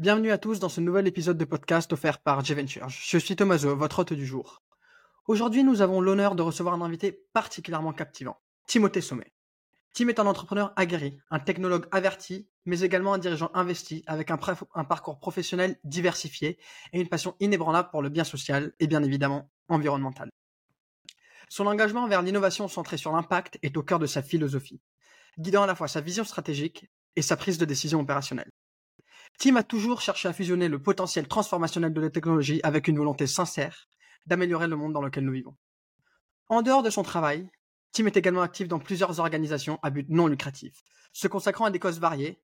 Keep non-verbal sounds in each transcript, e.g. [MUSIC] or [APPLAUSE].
Bienvenue à tous dans ce nouvel épisode de podcast offert par J-Ventures. Je suis Tomaso, votre hôte du jour. Aujourd'hui, nous avons l'honneur de recevoir un invité particulièrement captivant, Timothée Sommet. Tim est un entrepreneur aguerri, un technologue averti, mais également un dirigeant investi avec un, parcours professionnel diversifié et une passion inébranlable pour le bien social et bien évidemment environnemental. Son engagement vers l'innovation centrée sur l'impact est au cœur de sa philosophie, guidant à la fois sa vision stratégique et sa prise de décision opérationnelle. Tim a toujours cherché à fusionner le potentiel transformationnel de la technologie avec une volonté sincère d'améliorer le monde dans lequel nous vivons. En dehors de son travail, Tim est également actif dans plusieurs organisations à but non lucratif, se consacrant à des causes variées.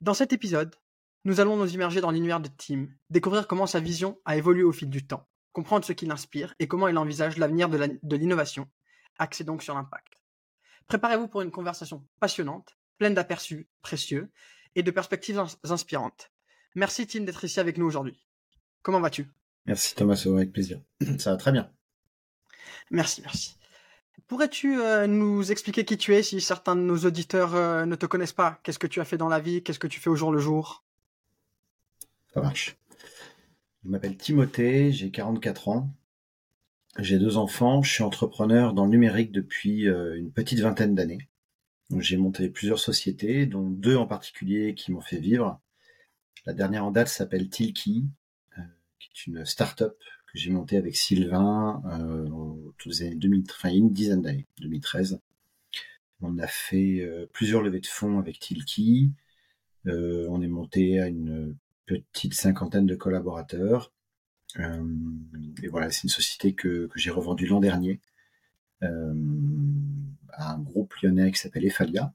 Dans cet épisode, nous allons nous immerger dans l'univers de Tim, découvrir comment sa vision a évolué au fil du temps, comprendre ce qui l'inspire et comment il envisage l'avenir de l'innovation, axé donc sur l'impact. Préparez-vous pour une conversation passionnante, pleine d'aperçus précieux et de perspectives inspirantes. Merci Tim d'être ici avec nous aujourd'hui. Comment vas-tu? Merci Thomas, avec plaisir. [CLEARS THROAT] Ça va très bien. Merci, merci. Pourrais-tu euh, nous expliquer qui tu es si certains de nos auditeurs euh, ne te connaissent pas? Qu'est-ce que tu as fait dans la vie? Qu'est-ce que tu fais au jour le jour? Ça marche. Je m'appelle Timothée, j'ai 44 ans. J'ai deux enfants, je suis entrepreneur dans le numérique depuis euh, une petite vingtaine d'années. J'ai monté plusieurs sociétés, dont deux en particulier qui m'ont fait vivre. La dernière en date s'appelle Tilki, euh, qui est une start-up que j'ai montée avec Sylvain euh, autour des années 2000, enfin, une dizaine d'années, 2013. On a fait euh, plusieurs levées de fonds avec Tilki. Euh, on est monté à une petite cinquantaine de collaborateurs. et voilà, c'est une société que, que j'ai revendue l'an dernier euh, un groupe lyonnais qui s'appelle Efalia.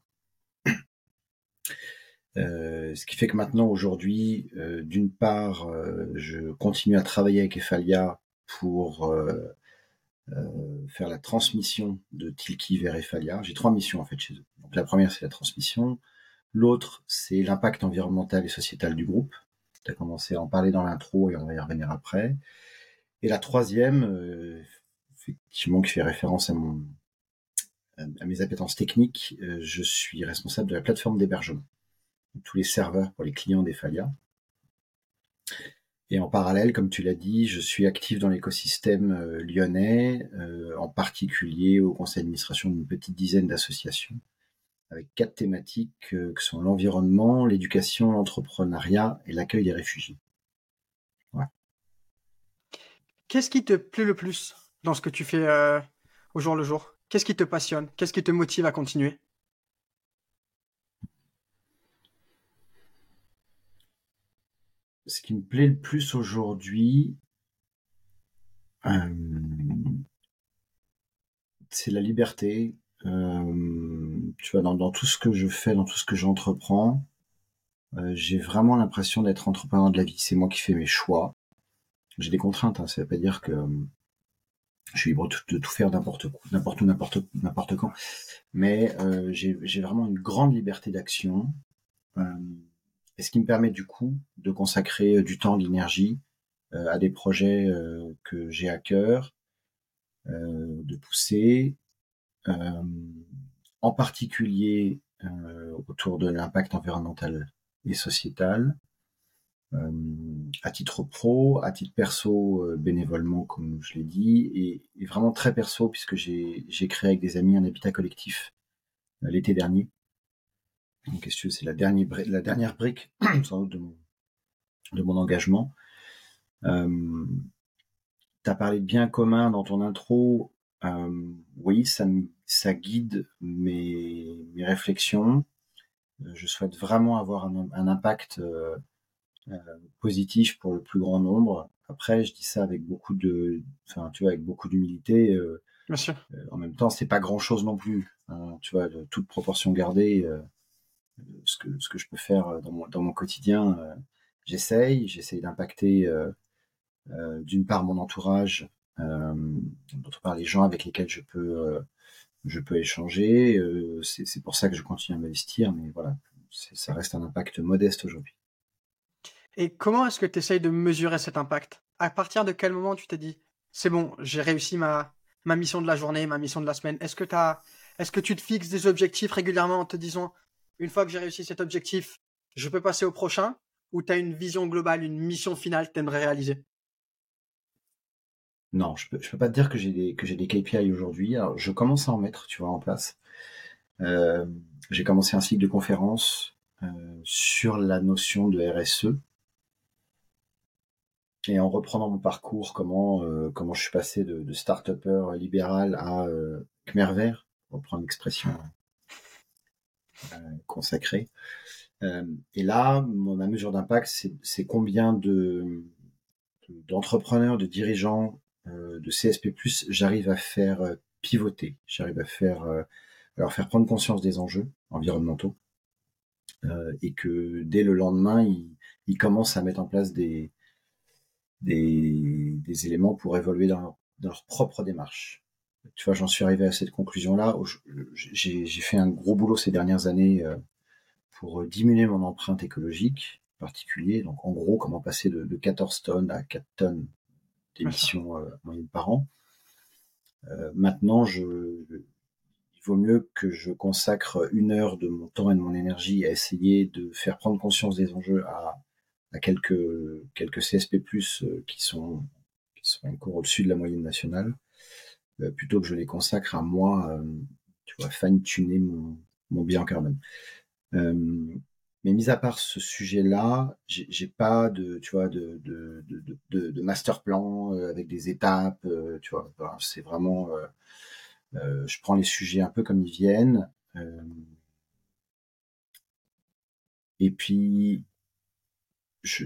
Euh, ce qui fait que maintenant, aujourd'hui, euh, d'une part, je continue à travailler avec Efalia pour faire la transmission de Tilki vers Efalia. J'ai trois missions en fait chez eux. La première, c'est la transmission. L'autre, c'est l'impact environnemental et sociétal du groupe. Tu as commencé à en parler dans l'intro et on va y revenir après. Et la troisième, effectivement, qui fait référence à mon à mes appétences techniques, euh, je suis responsable de la plateforme d'hébergement, tous les serveurs pour les clients d'Efalia. Et en parallèle, comme tu l'as dit, je suis actif dans l'écosystème euh, lyonnais, euh, en particulier au conseil d'administration d'une petite dizaine d'associations, avec quatre thématiques que sont l'environnement, l'éducation, l'entrepreneuriat et l'accueil des réfugiés. Qu'est-ce qui te plaît le plus dans ce que tu fais au jour le jour? Qu'est-ce qui te passionne? Qu'est-ce qui te motive à continuer? Ce qui me plaît le plus aujourd'hui, euh, c'est la liberté. Euh, tu vois, dans, tout ce que je fais, dans tout ce que j'entreprends, j'ai vraiment l'impression d'être entrepreneur de la vie. C'est moi qui fais mes choix. J'ai des contraintes, hein. ça veut pas dire que je suis libre de tout faire n'importe n'importe où, n'importe quand. Mais euh, j'ai vraiment une grande liberté d'action, euh, et ce qui me permet du coup de consacrer euh, du temps, de l'énergie à des projets que j'ai à cœur, de pousser, en particulier autour de l'impact environnemental et sociétal, à titre pro, à titre perso, euh, bénévolement, comme je l'ai dit, et, vraiment très perso, puisque j'ai créé avec des amis un habitat collectif euh, l'été dernier. Donc, c'est la dernière, la dernière brique, [CLEARS THROAT] sans doute, de mon, de mon engagement. Euh, tu as parlé de bien commun dans ton intro. Euh, oui, ça, ça guide mes, mes réflexions. Je souhaite vraiment avoir un, un impact euh, euh, positif pour le plus grand nombre. Après, je dis ça avec beaucoup de, enfin, tu vois, avec beaucoup d'humilité. Euh, Bien sûr. Euh, en même temps, c'est pas grand chose non plus. Hein, tu vois, de toute proportion gardée, ce que ce que je peux faire dans mon dans mon quotidien, j'essaye, j'essaye d'impacter d'une part mon entourage, d'autre part les gens avec lesquels je peux je peux échanger. c'est pour ça que je continue à m'investir, mais voilà, ça reste un impact modeste aujourd'hui. Et comment est-ce que tu essayes de mesurer cet impact? À partir de quel moment tu t'es dit, c'est bon, j'ai réussi ma, mission de la journée, ma mission de la semaine? Est-ce que, est que tu te fixes des objectifs régulièrement en te disant, une fois que j'ai réussi cet objectif, je peux passer au prochain? Ou tu as une vision globale, une mission finale que tu aimerais réaliser? Non, je peux, peux pas te dire que j'ai des, des KPI aujourd'hui. je commence à en mettre, tu vois, en place. Euh, j'ai commencé un cycle de conférences euh, sur la notion de RSE. Et en reprenant mon parcours, comment, euh, comment je suis passé de, de start-upper libéral à Khmer vert, pour reprendre l'expression consacrée. et là, ma mesure d'impact, c'est combien de d'entrepreneurs, de dirigeants, de CSP+, j'arrive à faire pivoter, j'arrive à faire leur faire prendre conscience des enjeux environnementaux euh, et que dès le lendemain, ils, commencent à mettre en place des, des, éléments pour évoluer dans leur, propre démarche. Tu vois, j'en suis arrivé à cette conclusion-là. J'ai fait un gros boulot ces dernières années euh, pour diminuer mon empreinte écologique particulier. Donc, en gros, comment passer de, 14 tonnes à 4 tonnes d'émissions euh, moyennes par an. maintenant, je, il vaut mieux que je consacre une heure de mon temps et de mon énergie à essayer de faire prendre conscience des enjeux à, quelques, quelques CSP+, euh, qui sont, qui sont encore au-dessus de la moyenne nationale, euh, plutôt que je les consacre à moi, euh, tu vois, fine-tuner mon, mon bilan carbone. mais mis à part ce sujet-là, j'ai pas de, tu vois, de, de, de, master plan avec des étapes, tu vois. C'est vraiment je prends les sujets un peu comme ils viennent. Et puis, je,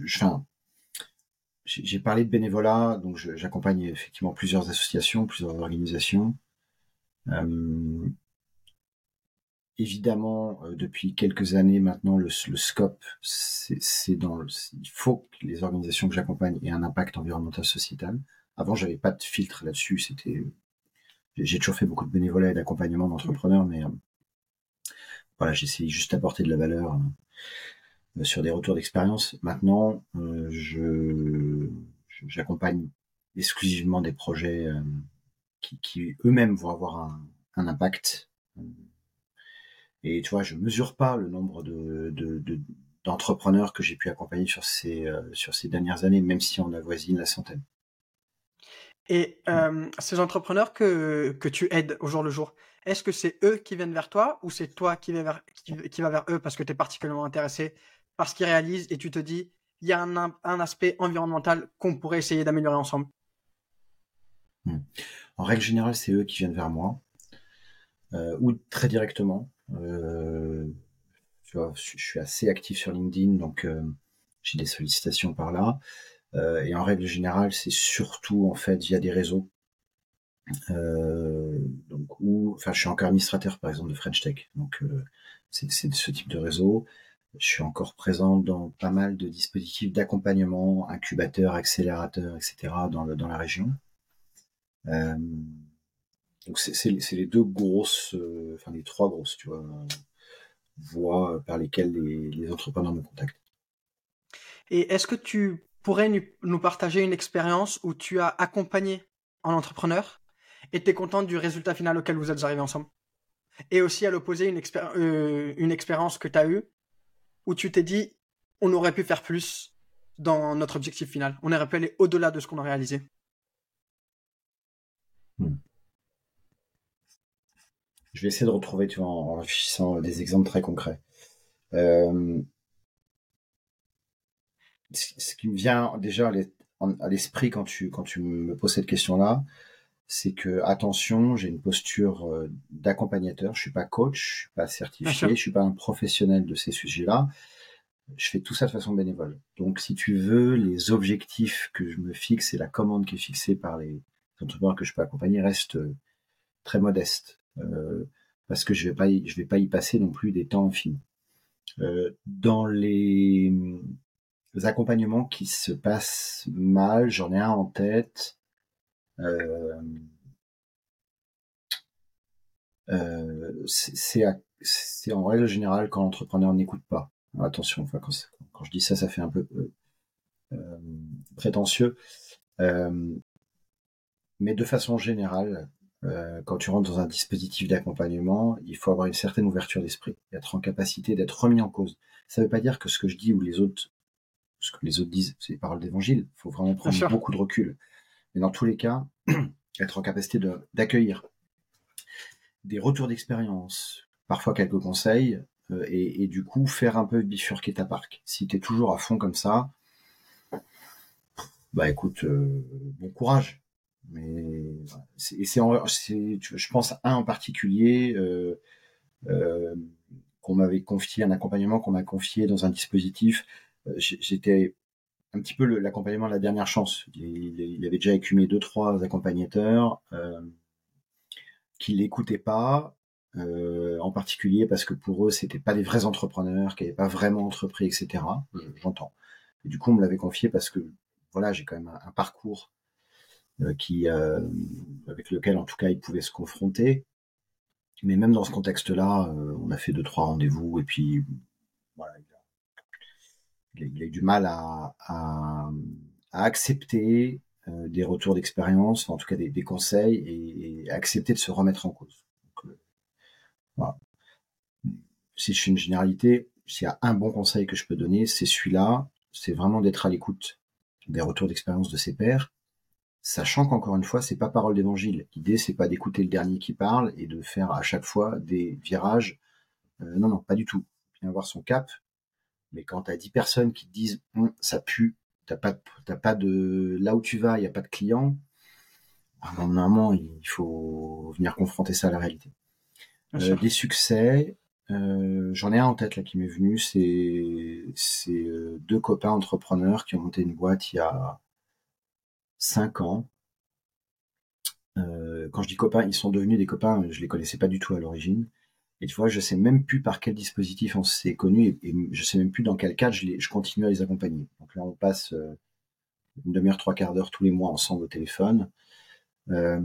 j'ai parlé de bénévolat, donc j'accompagne effectivement plusieurs associations, plusieurs organisations. Euh, évidemment, depuis quelques années maintenant, le, scope, c'est dans, il faut que les organisations que j'accompagne aient un impact environnemental sociétal. Avant, j'avais pas de filtre là-dessus, c'était j'ai toujours fait beaucoup de bénévolat et d'accompagnement d'entrepreneurs, mais euh, voilà, j'essaie juste d'apporter de la valeur euh, sur des retours d'expérience. Maintenant, euh, je j'accompagne exclusivement des projets qui, eux-mêmes vont avoir un, impact. Et tu vois, je mesure pas le nombre de, d'entrepreneurs que j'ai pu accompagner sur ces sur ces dernières années, même si on avoisine la centaine. Et mmh. ces entrepreneurs que, que tu aides au jour le jour, est-ce que c'est eux qui viennent vers toi ou c'est toi qui va vers, qui, va vers eux parce que tu es particulièrement intéressé par ce qu'ils réalisent et tu te dis, il y a un, aspect environnemental qu'on pourrait essayer d'améliorer ensemble mmh. En règle générale, c'est eux qui viennent vers moi euh, ou très directement. Euh, tu vois, je suis assez actif sur LinkedIn, donc euh, j'ai des sollicitations par là. Et en règle générale, c'est surtout en fait via des réseaux. Donc enfin, je suis encore administrateur par exemple de French Tech, donc c'est ce type de réseau. Je suis encore présent dans pas mal de dispositifs d'accompagnement, incubateurs, accélérateurs, etc. dans, la région. Euh, donc c'est les deux grosses, enfin les trois grosses, tu vois, voies par lesquelles les, les entrepreneurs me contactent. Et est-ce que tu pourrais nous partager une expérience où tu as accompagné un entrepreneur et tu es content du résultat final auquel vous êtes arrivés ensemble? Et aussi à l'opposé, une, euh, une expérience que tu as eue où tu t'es dit on aurait pu faire plus dans notre objectif final. On aurait pu aller au-delà de ce qu'on a réalisé. Hmm. Je vais essayer de retrouver, tu vois, en réfléchissant des exemples très concrets. Euh, ce qui me vient déjà à l'esprit quand tu me poses cette question-là, c'est que attention, j'ai une posture euh, d'accompagnateur. Je suis pas coach, je suis pas certifié, je suis pas un professionnel de ces sujets-là. Je fais tout ça de façon bénévole. Donc, si tu veux, les objectifs que je me fixe et la commande qui est fixée par les entrepreneurs que je peux accompagner restent euh, très modestes, euh, parce que je vais pas, je vais pas y passer non plus des temps infinis. dans les accompagnements qui se passent mal, j'en ai un en tête. Euh, euh, c'est en règle générale quand l'entrepreneur n'écoute pas. attention, enfin, quand, quand, je dis ça, ça fait un peu euh, prétentieux. mais de façon générale, quand tu rentres dans un dispositif d'accompagnement, il faut avoir une certaine ouverture d'esprit, être en capacité d'être remis en cause. Ça ne veut pas dire que ce que je dis ou les autres ce que les autres disent, c'est les paroles d'évangile. Il faut vraiment prendre beaucoup de recul. Mais dans tous les cas, [CLEARS THROAT] être en capacité d'accueillir des retours d'expérience, parfois quelques conseils, euh, et, du coup faire un peu bifurquer ta barque. Si tu es toujours à fond comme ça, bah écoute, euh, bon courage. Mais c'est, je pense à un en particulier euh, qu'on m'avait confié, un accompagnement qu'on m'a confié dans un dispositif. J'étais un petit peu l'accompagnement de la dernière chance. Il, avait déjà écumé deux trois accompagnateurs qui l'écoutaient pas, euh, en particulier parce que pour eux c'était pas des vrais entrepreneurs, qui n'avaient pas vraiment entrepris, etc. J'entends. Du coup on me l'avait confié parce que voilà j'ai quand même un, parcours euh, qui euh, avec lequel en tout cas ils pouvaient se confronter. Mais même dans ce contexte-là, on a fait deux trois rendez-vous et puis voilà, il a, eu du mal à, accepter euh, des retours d'expérience, en tout cas des, conseils, et, accepter de se remettre en cause. Donc, euh. Si je fais une généralité, s'il y a un bon conseil que je peux donner, c'est celui-là, c'est vraiment d'être à l'écoute des retours d'expérience de ses pairs, sachant qu'encore une fois, c'est pas parole d'évangile. L'idée, c'est pas d'écouter le dernier qui parle et de faire à chaque fois des virages. Euh, non, non, pas du tout. Bien avoir son cap. Mais quand tu as 10 personnes qui te disent hum, ça pue, t'as pas, t'as pas de là où tu vas, il n'y a pas de clients. Normalement, il faut venir confronter ça à la réalité. Euh, des succès, euh, j'en ai un en tête là qui m'est venu, c'est c'est euh, deux copains entrepreneurs qui ont monté une boîte il y a cinq ans. quand je dis copains, ils sont devenus des copains, je les connaissais pas du tout à l'origine. Et tu vois, je sais même plus par quel dispositif on s'est connu et, je sais même plus dans quel cadre je, continue à les accompagner. Donc là, on passe euh, une demi-heure, trois quarts d'heure tous les mois ensemble au téléphone. Euh,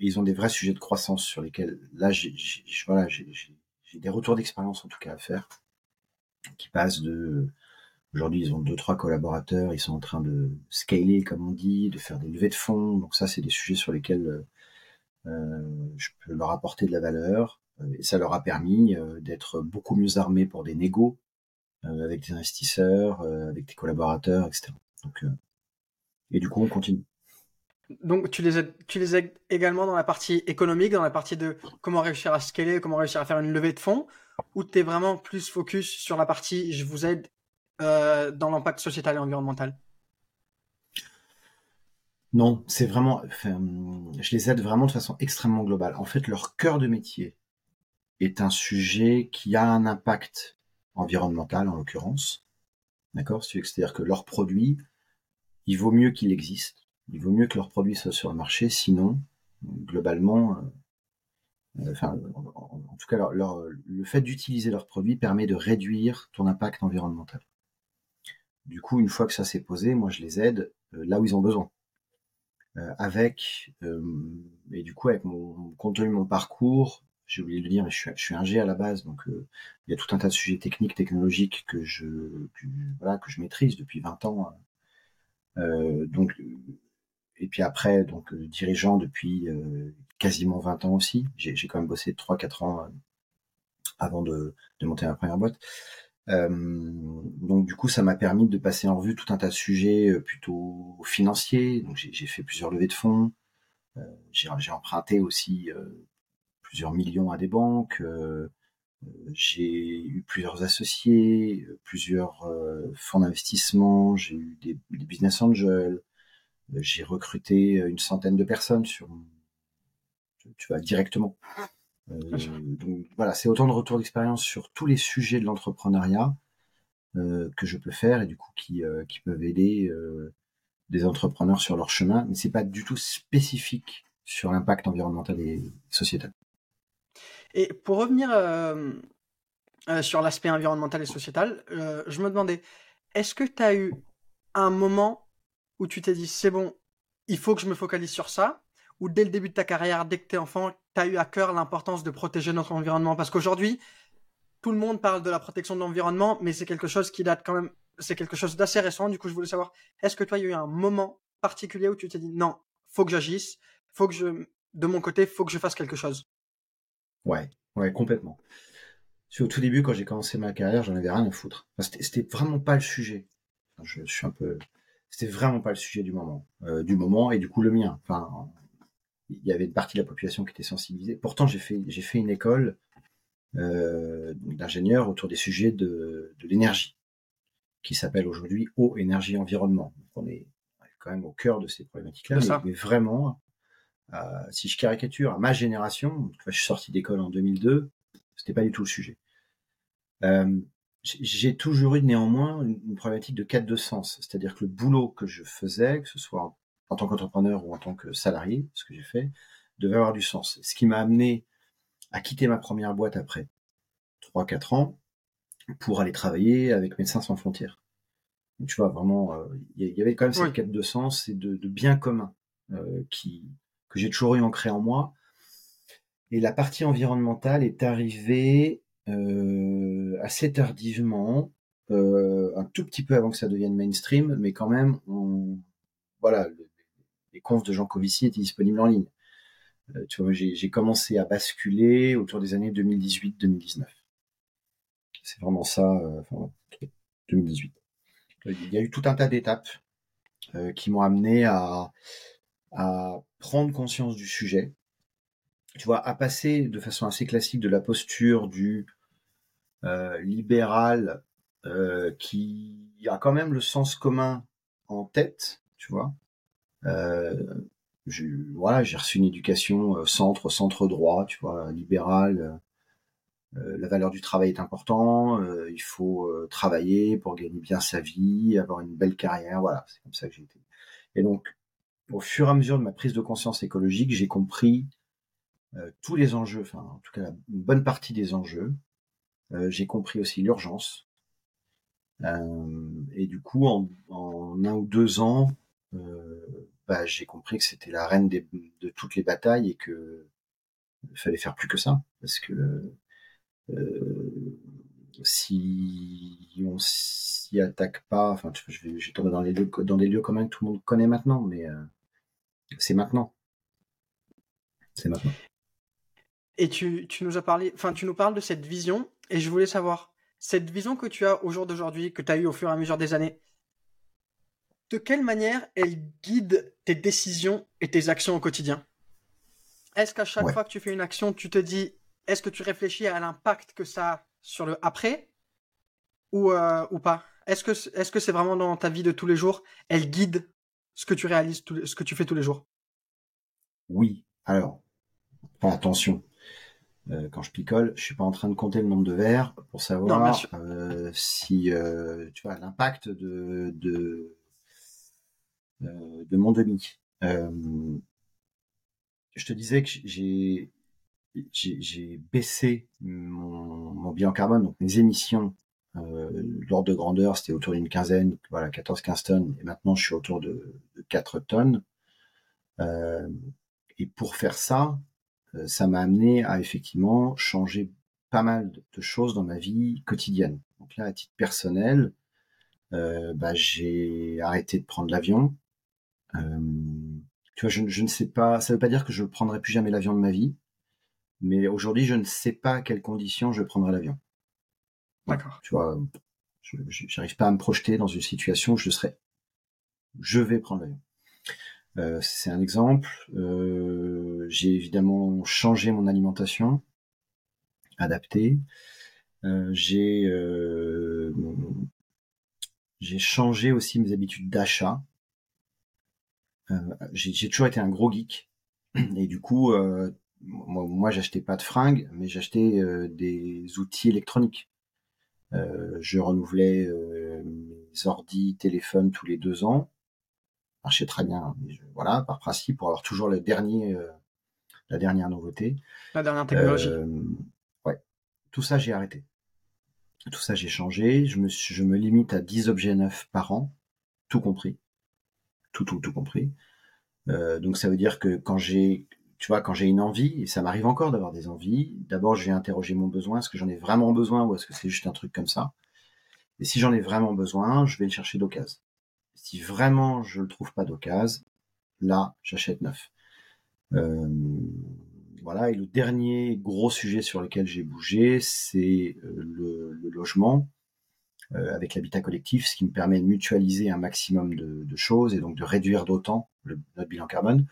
ils ont des vrais sujets de croissance sur lesquels, là, j'ai des retours d'expérience en tout cas à faire, qui passent de Aujourd'hui, ils ont deux, trois collaborateurs, ils sont en train de scaler, comme on dit, de faire des levées de fonds. Donc ça, c'est des sujets sur lesquels euh, je peux leur apporter de la valeur. Euh, et ça leur a permis euh, d'être beaucoup mieux armés pour des négos euh, avec des investisseurs, avec des collaborateurs, etc. Donc, et du coup, on continue. Donc, tu les, aides, tu les aides également dans la partie économique, dans la partie de comment réussir à scaler, comment réussir à faire une levée de fonds, ou tu es vraiment plus focus sur la partie je vous aide dans l'impact sociétal et environnemental? Non, c'est vraiment. je les aide vraiment de façon extrêmement globale. En fait, leur cœur de métier, est un sujet qui a un impact environnemental en l'occurrence. D'accord? C'est-à-dire que leur produit, il vaut mieux qu'il existe. Il vaut mieux que leur produit soit sur le marché, sinon, globalement, euh, enfin, en, tout cas, le fait d'utiliser leur produit permet de réduire ton impact environnemental. Du coup, une fois que ça s'est posé, moi, je les aide euh, là où ils ont besoin. Euh, avec, et du coup, avec mon compte tenu de mon parcours, j'ai oublié de le dire, mais je suis, je suis un G à la base, donc euh, il y a tout un tas de sujets techniques, technologiques que je, voilà, que je maîtrise depuis 20 ans. Euh, donc, et puis après, donc euh, dirigeant depuis euh, quasiment 20 ans aussi. J'ai quand même bossé 3-4 ans avant de, de, monter ma première boîte. donc du coup, ça m'a permis de passer en revue tout un tas de sujets plutôt financiers. Donc j'ai fait plusieurs levées de fonds. j'ai emprunté aussi plusieurs millions à des banques. Euh, j'ai eu plusieurs associés, plusieurs euh, fonds d'investissement, j'ai eu des, business angels, j'ai recruté une centaine de personnes sur, tu vois, directement. Euh, donc voilà, c'est autant de retours d'expérience sur tous les sujets de l'entrepreneuriat que je peux faire et du coup qui, qui peuvent aider des entrepreneurs sur leur chemin, mais c'est pas du tout spécifique sur l'impact environnemental et sociétal. Et pour revenir euh, euh, sur l'aspect environnemental et sociétal, euh, je me demandais, est-ce que tu as eu un moment où tu t'es dit, c'est bon, il faut que je me focalise sur ça? Ou dès le début de ta carrière, dès que tu es enfant, tu as eu à cœur l'importance de protéger notre environnement? Parce qu'aujourd'hui, tout le monde parle de la protection de l'environnement, mais c'est quelque chose qui date quand même, c'est quelque chose d'assez récent. Du coup, je voulais savoir, est-ce que toi, il y a eu un moment particulier où tu t'es dit, non, faut que j'agisse, faut que je, de mon côté, faut que je fasse quelque chose? Ouais, ouais, complètement. au tout début, quand j'ai commencé ma carrière, j'en avais rien à foutre. c'était vraiment pas le sujet. Je, suis un peu. C'était vraiment pas le sujet du moment, du moment et du coup le mien. Enfin, il y avait une partie de la population qui était sensibilisée. Pourtant, j'ai fait j'ai fait une école d'ingénieur autour des sujets de, de l'énergie, qui s'appelle aujourd'hui eau, énergie, environnement. Donc on est quand même au cœur de ces problématiques-là, mais, mais, vraiment, si je caricature à ma génération, je suis sorti d'école en 2002, c'était pas du tout le sujet. Euh, j'ai toujours eu néanmoins une, problématique de quête de sens, c'est-à-dire que le boulot que je faisais, que ce soit en, tant qu'entrepreneur ou en tant que salarié, ce que j'ai fait, devait avoir du sens. Ce qui m'a amené à quitter ma première boîte après 3-4 ans pour aller travailler avec Médecins sans frontières. tu vois, vraiment, euh, il y, avait quand même cette quête de sens et de, de bien commun euh, qui, que j'ai toujours eu ancré en moi. Et la partie environnementale est arrivée euh, assez tardivement, euh, un tout petit peu avant que ça devienne mainstream, mais quand même, on, voilà, les confs de Jean Covici étaient disponibles en ligne. Euh, tu vois, j'ai commencé à basculer autour des années 2018-2019. C'est vraiment ça, enfin, 2018. Il y a eu tout un tas d'étapes qui m'ont amené à, à prendre conscience du sujet, tu vois, à passer de façon assez classique de la posture du euh, libéral euh, qui a quand même le sens commun en tête, tu vois. Euh, voilà, j'ai reçu une éducation centre, centre droit, tu vois, libéral. la valeur du travail est important. il faut travailler pour gagner bien sa vie, avoir une belle carrière. Voilà, c'est comme ça que j'ai été. Et donc, au fur et à mesure de ma prise de conscience écologique, j'ai compris tous les enjeux, enfin en tout cas une bonne partie des enjeux, euh, j'ai compris aussi l'urgence. Euh, et du coup, en, un ou deux ans, euh, bah, j'ai compris que c'était la reine de toutes les batailles et que fallait faire plus que ça parce que si on s'y attaque pas, enfin, je vais, tomber dans les lieux, dans des lieux communs que tout le monde connaît maintenant, mais c'est maintenant. C'est maintenant. Et tu, tu, nous as parlé, enfin, tu nous parles de cette vision, et je voulais savoir, cette vision que tu as au jour d'aujourd'hui, que tu as eue au fur et à mesure des années, de quelle manière elle guide tes décisions et tes actions au quotidien? Est-ce qu'à chaque fois que tu fais une action, tu te dis, est-ce que tu réfléchis à l'impact que ça a sur le après ou, euh, ou pas? Est-ce que c'est -ce c'est vraiment dans ta vie de tous les jours, elle guide ce que tu réalises, ce que tu fais tous les jours? Oui. Alors, attention. Euh, quand je picole, je suis pas en train de compter le nombre de verres pour savoir euh, si euh, tu vois l'impact de de, de mon demi. je te disais que j'ai j'ai baissé mon, mon bilan carbone, donc mes émissions l'ordre de grandeur, c'était autour d'une quinzaine, voilà, 14-15 tonnes, et maintenant je suis autour de, de 4 tonnes. et pour faire ça, euh, ça m'a amené à effectivement changer pas mal de choses dans ma vie quotidienne. Donc là, à titre personnel, euh, bah, j'ai arrêté de prendre l'avion. Euh, tu vois, je, ne sais pas, ça veut pas dire que je ne prendrai plus jamais l'avion de ma vie, mais aujourd'hui, je ne sais pas à quelles conditions je prendrai l'avion. D'accord. Tu vois, je n'arrive pas à me projeter dans une situation où je serais, je vais prendre l'avion. Euh, c'est un exemple. Euh, j'ai évidemment changé mon alimentation, adapté. Euh, j'ai j'ai changé aussi mes habitudes d'achat. j'ai toujours été un gros geek et du coup, moi, moi j'achetais pas de fringues, mais j'achetais des outils électroniques. Je renouvelais mes ordi, téléphones tous les deux ans marchait très bien. voilà, par principe, pour avoir toujours le dernier, euh, la dernière nouveauté. La dernière technologie. Euh, ouais, tout ça j'ai arrêté. Tout ça j'ai changé. Je me, je me limite à 10 objets neufs par an, tout compris. Tout, tout, tout compris. Euh, donc ça veut dire que quand j'ai, tu vois, quand j'ai une envie, et ça m'arrive encore d'avoir des envies, d'abord je vais interroger mon besoin, est-ce que j'en ai vraiment besoin ou est-ce que c'est juste un truc comme ça? Et si j'en ai vraiment besoin, je vais le chercher d'occasion. Si vraiment je le trouve pas d'occasion, là, j'achète neuf. Euh, voilà. Et le dernier gros sujet sur lequel j'ai bougé, c'est euh, le, logement. avec l'habitat collectif, ce qui me permet de mutualiser un maximum de, choses et donc de réduire d'autant notre bilan carbone.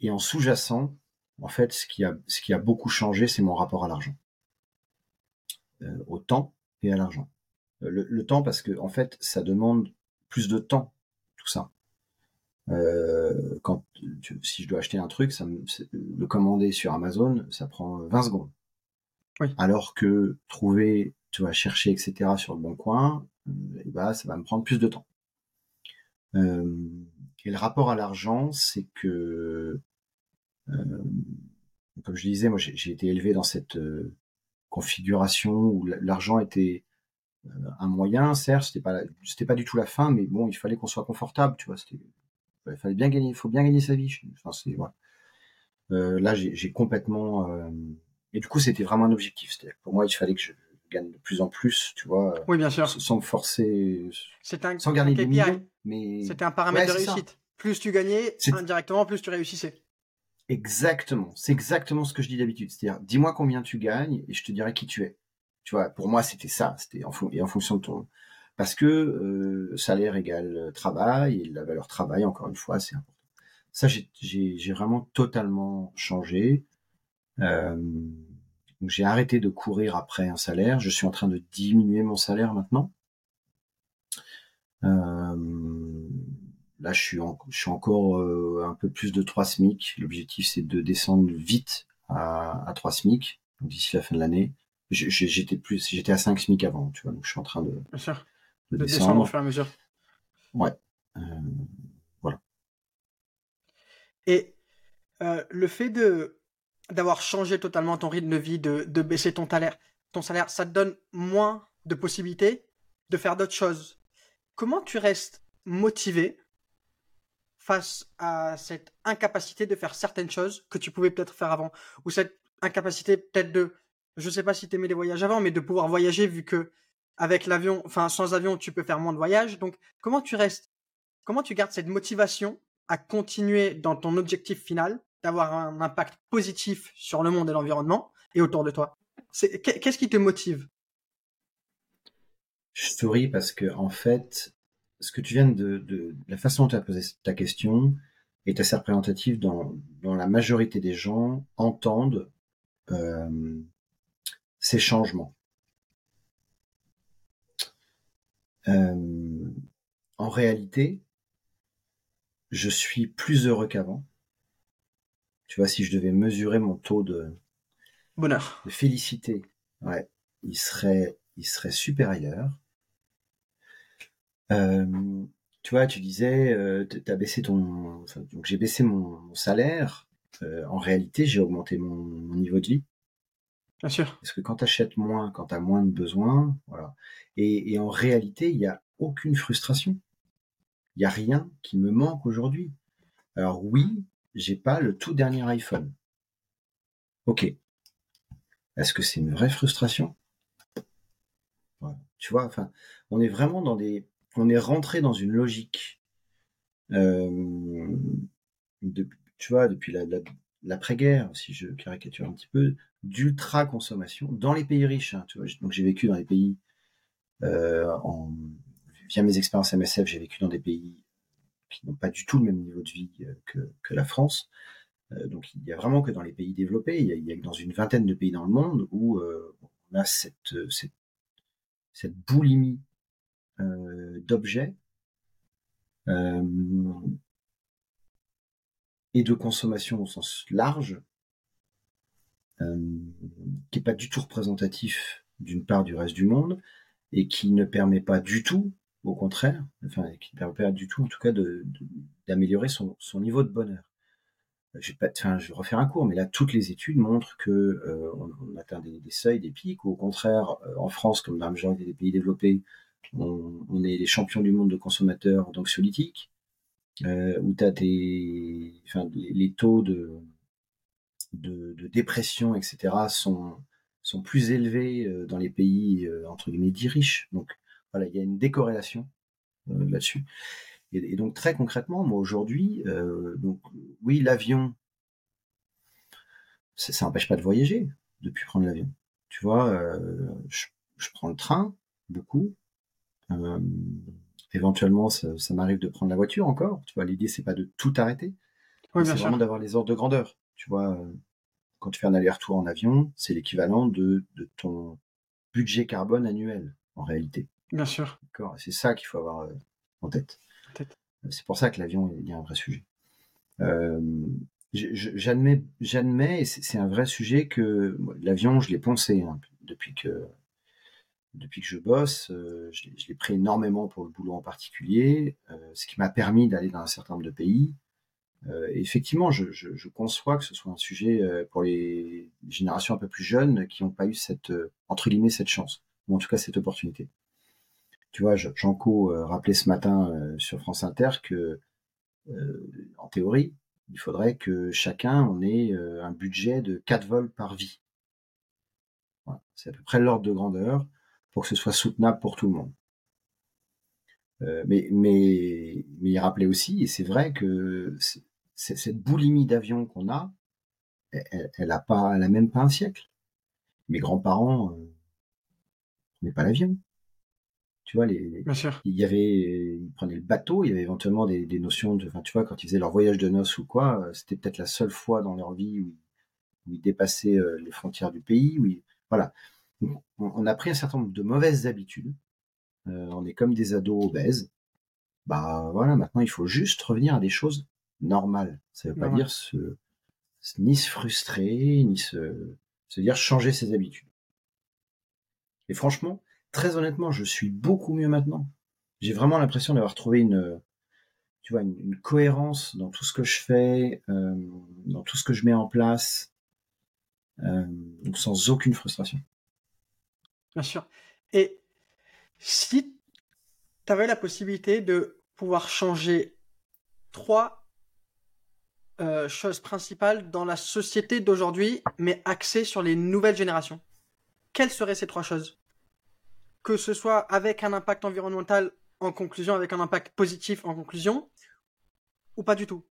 Et en sous-jacent, en fait, ce qui a, ce qui a beaucoup changé, c'est mon rapport à l'argent, au temps et à l'argent. Le, temps parce que en fait, ça demande plus de temps, tout ça. Euh, quand si je dois acheter un truc, ça le commander sur Amazon, ça prend 20 secondes. Oui. Alors que trouver, tu vas chercher, etc. sur le bon coin, euh, eh bah, ben, ça va me prendre plus de temps. Euh, et le rapport à l'argent, c'est que, euh, comme je disais, moi j'ai été élevé dans cette euh, configuration où l'argent était un moyen, certes, c'était pas c'était pas du tout la fin, mais bon, il fallait qu'on soit confortable, tu vois. Il fallait bien gagner, il faut bien gagner sa vie. Enfin, c'est, voilà. euh, là, j'ai complètement. Euh, et du coup, c'était vraiment un objectif. C'est-à-dire pour moi, il fallait que je gagne de plus en plus, tu vois. Oui, bien sûr. Sans forcer. Un, sans gagner des millions. Mais c'était un paramètre de réussite. Plus tu gagnais indirectement, plus tu réussissais. Exactement. C'est exactement ce que je dis d'habitude. C'est-à-dire, dis-moi combien tu gagnes et je te dirai qui tu es. Tu vois, pour moi, c'était ça. C'était en, et en fonction de ton, parce que euh, salaire égale travail et la valeur travail encore une fois c'est important. Ça j'ai vraiment totalement changé. Euh, j'ai arrêté de courir après un salaire. Je suis en train de diminuer mon salaire maintenant. Euh, là, je suis, je suis encore euh, un peu plus de 3 SMIC. L'objectif, c'est de descendre vite à, à 3 SMIC d'ici la fin de l'année. J'étais plus, j'étais à 5 SMIC avant, tu vois. Donc, je suis en train de, Bien sûr de, descendre. au fur et à mesure. Ouais. Euh, voilà. Et euh, le fait de d'avoir changé totalement ton rythme de vie, de, de baisser ton salaire, ton salaire, ça te donne moins de possibilités de faire d'autres choses. Comment tu restes motivé face à cette incapacité de faire certaines choses que tu pouvais peut-être faire avant? Ou cette incapacité peut-être de je sais pas si tu aimais les voyages avant mais de pouvoir voyager vu que avec l'avion, enfin sans avion, tu peux faire moins de voyages. Donc, comment tu restes, comment tu gardes cette motivation à continuer dans ton objectif final, d'avoir un impact positif sur le monde et l'environnement et autour de toi Qu'est-ce qui te motive? Je souris parce que en fait, ce que tu viens de, la façon dont tu as posé ta question est assez représentative dans, dans la majorité des gens entendent euh, ces changements. Euh, en réalité, je suis plus heureux qu'avant. Tu vois, si je devais mesurer mon taux de bonheur, de félicité, ouais, il serait, il serait supérieur. Euh, tu vois, tu disais, euh, tu as baissé ton, donc j'ai baissé mon, salaire. Euh, en réalité, j'ai augmenté mon, mon, niveau de vie. Bien sûr. Parce que quand tu achètes moins, quand tu as moins de besoins, voilà. Et, et en réalité, il n'y a aucune frustration. Il n'y a rien qui me manque aujourd'hui. Alors oui, j'ai pas le tout dernier iPhone. Ok. Est-ce que c'est une vraie frustration? Tu vois, enfin, on est vraiment dans des, on est rentré dans une logique. Euh, de, tu vois, depuis la, la, l'après-guerre, si je caricature un petit peu, d'ultra consommation dans les pays riches. Hein, tu vois. Donc j'ai vécu dans les pays, euh, en, via mes expériences MSF, j'ai vécu dans des pays qui n'ont pas du tout le même niveau de vie euh, que, que la France. Euh, donc il y a vraiment que dans les pays développés, il y a, a dans une vingtaine de pays dans le monde où euh, on a cette, boulimie d'objets et de consommation au sens large, qui n'est pas du tout représentatif d'une part du reste du monde et qui ne permet pas du tout, au contraire, enfin qui ne permet pas du tout en tout cas d'améliorer son, niveau de bonheur. Je vais, pas, enfin, je vais refaire un cours, mais là toutes les études montrent que euh, on, atteint des, seuils, des pics, ou au contraire, euh, en France comme dans la majorité des pays développés, on, est les champions du monde de consommateurs d'anxiolytiques, euh, où tu les, taux de, dépression, etc., sont, plus élevés euh, dans les pays, euh, entre guillemets, dits riches. Voilà, il y a une décorrélation euh, là-dessus. Et, et, donc, très concrètement, moi, aujourd'hui, donc, oui, l'avion, ça n'empêche pas de voyager, depuis prendre l'avion. Tu vois, je, je, prends le train, beaucoup. Euh, éventuellement, ça, m'arrive de prendre la voiture encore. Tu vois, l'idée c'est pas de tout arrêter, c'est vraiment d'avoir les ordres de grandeur. Tu vois, euh, quand tu fais un aller-retour en avion, c'est l'équivalent de, de ton budget carbone annuel en réalité. Bien sûr. C'est ça qu'il faut avoir en tête. C'est pour ça que l'avion est un vrai sujet. Euh, j'admets, j'admets, et c'est un vrai sujet que l'avion, je l'ai poncé hein, depuis que depuis que je bosse. Euh, je, l'ai pris énormément pour le boulot en particulier, euh, ce qui m'a permis d'aller dans un certain nombre de pays. et effectivement, je, je, conçois que ce soit un sujet pour les générations un peu plus jeunes qui n'ont pas eu cette entre guillemets cette chance, ou en tout cas cette opportunité. Tu vois, Jean-Co rappelait ce matin sur France Inter que en théorie, il faudrait que chacun on ait euh, un budget de 4 vols par vie. C'est à peu près l'ordre de grandeur pour que ce soit soutenable pour tout le monde. Euh, mais, mais, mais il rappelait aussi, et c'est vrai que cette boulimie d'avion qu'on a, elle, a pas, elle a même pas un siècle. Mes grands-parents euh, n'est pas l'avion. Tu vois, les, Bien sûr. il y avait, ils prenaient le bateau, il y avait éventuellement des, des notions de, enfin, tu vois, quand ils faisaient leur voyage de noces ou quoi, euh, c'était peut-être la seule fois dans leur vie où, ils dépassaient euh, les frontières du pays, où voilà. on, a pris un certain nombre de mauvaises habitudes. Euh, on est comme des ados obèses. Bah voilà, maintenant il faut juste revenir à des choses normales. Ça veut pas dire se, ni se frustrer, ni se, se dire changer ses habitudes. Et franchement, très honnêtement, je suis beaucoup mieux maintenant. J'ai vraiment l'impression d'avoir trouvé une, cohérence dans tout ce que je fais, euh, dans tout ce que je mets en place, euh, sans aucune frustration. Bien sûr. Et si tu avais la possibilité de pouvoir changer trois euh, choses principales dans la société d'aujourd'hui, mais axées sur les nouvelles générations, quelles seraient ces trois choses? Que ce soit avec un impact environnemental en conclusion, avec un impact positif en conclusion, ou pas du tout.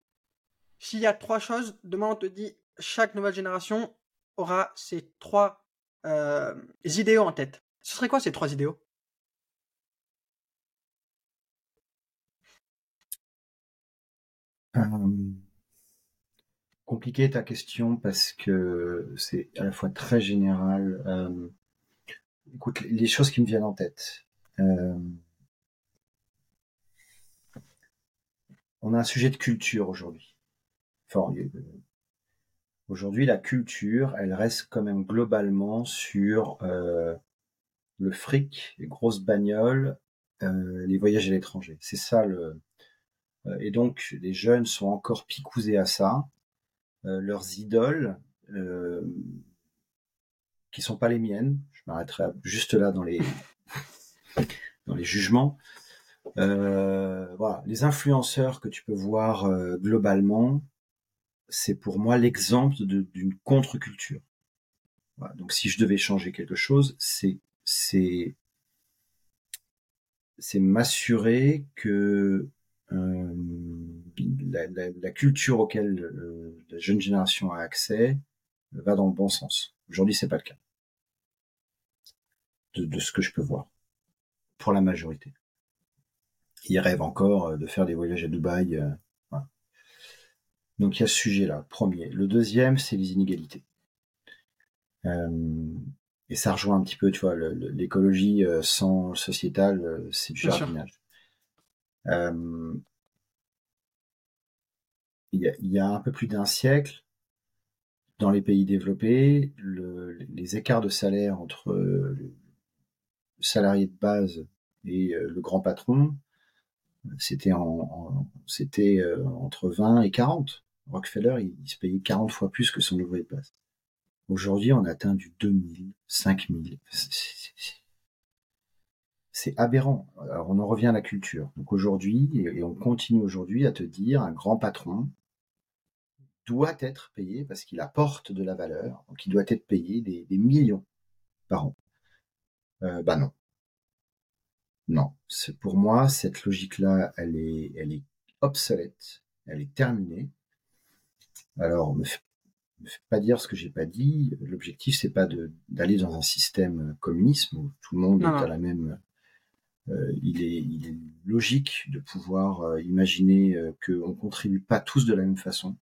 S'il y a trois choses, demain on te dit chaque nouvelle génération aura ces trois euh, idéaux en tête. Ce serait quoi ces trois idéaux? Euh, Compliqué ta question parce que c'est à la fois très général. Euh, Écoute, les choses qui me viennent en tête. Euh, on a un sujet de culture aujourd'hui. aujourd'hui, la culture, elle reste quand même globalement sur euh, le fric, les grosses bagnoles, euh, les voyages à l'étranger. C'est ça le. et donc, les jeunes sont encore picousés à ça. leurs idoles, qui sont pas les miennes. M'arrêterai juste là dans les dans les jugements. Euh, voilà, les influenceurs que tu peux voir euh, globalement, c'est pour moi l'exemple d'une contre-culture. donc si je devais changer quelque chose, c'est m'assurer que euh, la, la, culture auquel la jeune génération a accès va dans le bon sens. Aujourd'hui, c'est pas le cas de, ce que je peux voir, pour la majorité. Ils rêvent encore euh, de faire des voyages à Dubaï. Euh, Donc il y a ce sujet-là, premier. Le deuxième, c'est les inégalités. Euh, et ça rejoint un petit peu, tu vois, l'écologie sans sociétal, c'est du jardinage. il, y a, un peu plus d'un siècle, dans les pays développés, les écarts de salaire entre salarié de base et euh, le grand patron, c'était en, c'était euh, entre 20 et 40. Rockefeller, il, se payait 40 fois plus que son ouvrier de base. Aujourd'hui, on atteint du 2000, 5000. C'est aberrant. Alors, on en revient à la culture. Donc aujourd'hui, et, on continue aujourd'hui à te dire, un grand patron doit être payé parce qu'il apporte de la valeur. Donc il doit être payé des millions par an. Euh, bah non. Non. C'est pour moi cette logique-là, elle est, elle est obsolète, elle est terminée. Alors, me fait, me fait pas dire ce que j'ai pas dit. L'objectif, c'est pas d'aller dans un système communisme où tout le monde est à la même il, est, il, est, logique de pouvoir imaginer qu'on ne contribue pas tous de la même façon,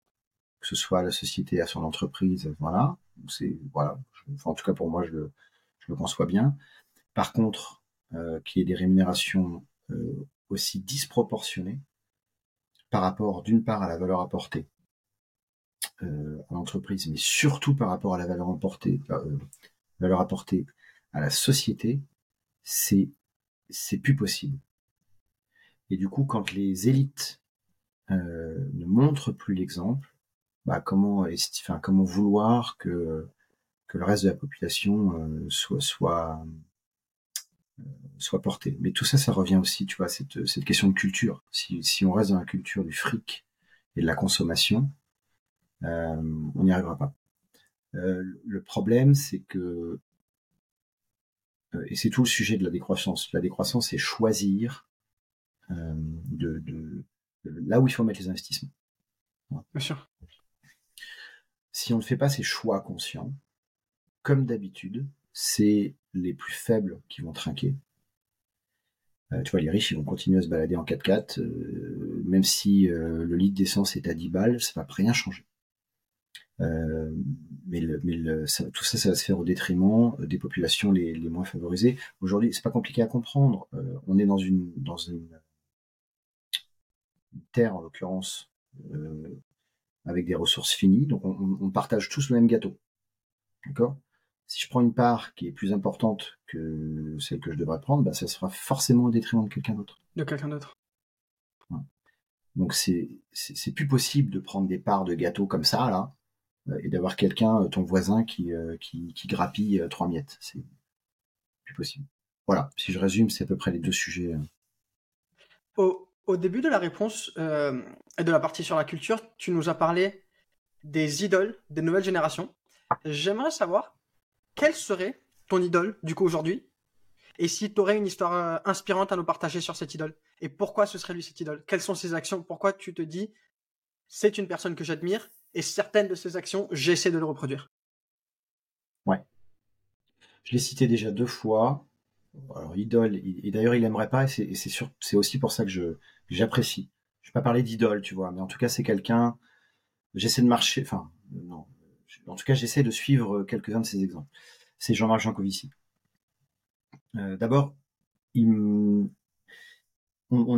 que ce soit à la société, à son entreprise, voilà. C'est voilà. en tout cas pour moi, je le, je le conçois bien. Par contre, qu'il y ait des rémunérations aussi disproportionnées par rapport d'une part à la valeur apportée euh, à l'entreprise, mais surtout par rapport à la valeur apportée, euh, à la société, c'est c'est plus possible. Et du coup, quand les élites euh, ne montrent plus l'exemple, bah comment, enfin, comment vouloir que que le reste de la population euh, soit soit soit porté. Mais tout ça, ça revient aussi, tu vois, cette, cette question de culture. Si, si on reste dans la culture du fric et de la consommation, euh, on n'y arrivera pas. Euh, le problème, c'est que, euh, et c'est tout le sujet de la décroissance. La décroissance, c'est choisir de, de, là où il faut mettre les investissements. Bien sûr. Si on ne fait pas ces choix conscients, comme d'habitude, c'est les plus faibles qui vont trinquer. Euh, tu vois, les riches, ils vont continuer à se balader en 4x4, euh, même si euh, le litre d'essence est à 10 balles, ça va rien changer. mais, tout ça, ça va se faire au détriment des populations les, moins favorisées. Aujourd'hui, c'est pas compliqué à comprendre. on est dans une dans une, terre, en l'occurrence, avec des ressources finies, donc on, on partage tous le même gâteau. D'accord? Si je prends une part qui est plus importante que celle que je devrais prendre, bah, ça sera forcément au détriment de quelqu'un d'autre. De quelqu'un d'autre. Donc c'est plus possible de prendre des parts de gâteau comme ça là euh, et d'avoir quelqu'un, euh, ton voisin, qui euh, qui, qui grappille trois miettes. C'est plus possible. Voilà. Si je résume, c'est à peu près les deux sujets. Au, au début de la réponse euh, et de la partie sur la culture, tu nous as parlé des idoles des nouvelles générations. J'aimerais savoir quelle serait ton idole, du coup, aujourd'hui? Et si tu aurais une histoire euh, inspirante à nous partager sur cette idole? Et pourquoi ce serait lui cette idole? Quelles sont ses actions? Pourquoi tu te dis, c'est une personne que j'admire et certaines de ses actions, j'essaie de le reproduire? Ouais. Je l'ai cité déjà deux fois. Alors, idole, et d'ailleurs, il aimerait pas, et c'est c'est aussi pour ça que j'apprécie. Je vais pas parler d'idole, tu vois, mais en tout cas, c'est quelqu'un. J'essaie de marcher, enfin, non, en tout cas, j'essaie de suivre quelques-uns de ces exemples. C'est Jean-Marc Jancovici. Euh, D'abord, on,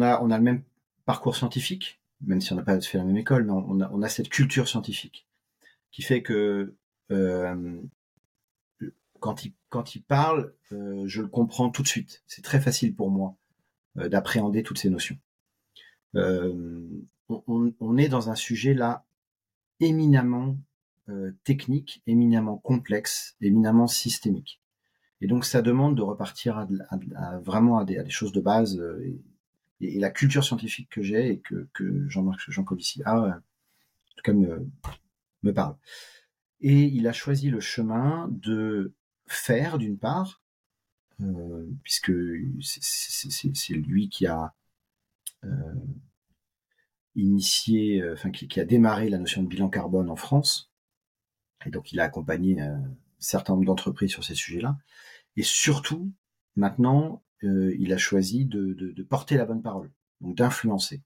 a, le même parcours scientifique, même si on n'a pas fait la même école, mais on a, cette culture scientifique qui fait que euh, quand, il, parle, euh, je le comprends tout de suite. C'est très facile pour moi euh, d'appréhender toutes ces notions. Euh, on, est dans un sujet là éminemment euh, technique, éminemment complexe, éminemment systémique. Et donc ça demande de repartir vraiment à des, choses de base. Euh, et, la culture scientifique que j'ai et que, Jean-Marc Jancovici a, euh, en tout cas me, parle. Et il a choisi le chemin de faire d'une part, puisque c'est lui qui a initié, enfin qui, a démarré la notion de bilan carbone en France, et donc, il a accompagné un certain nombre d'entreprises sur ces sujets-là. Et surtout, maintenant, euh, il a choisi de, de, de, porter la bonne parole, donc d'influencer.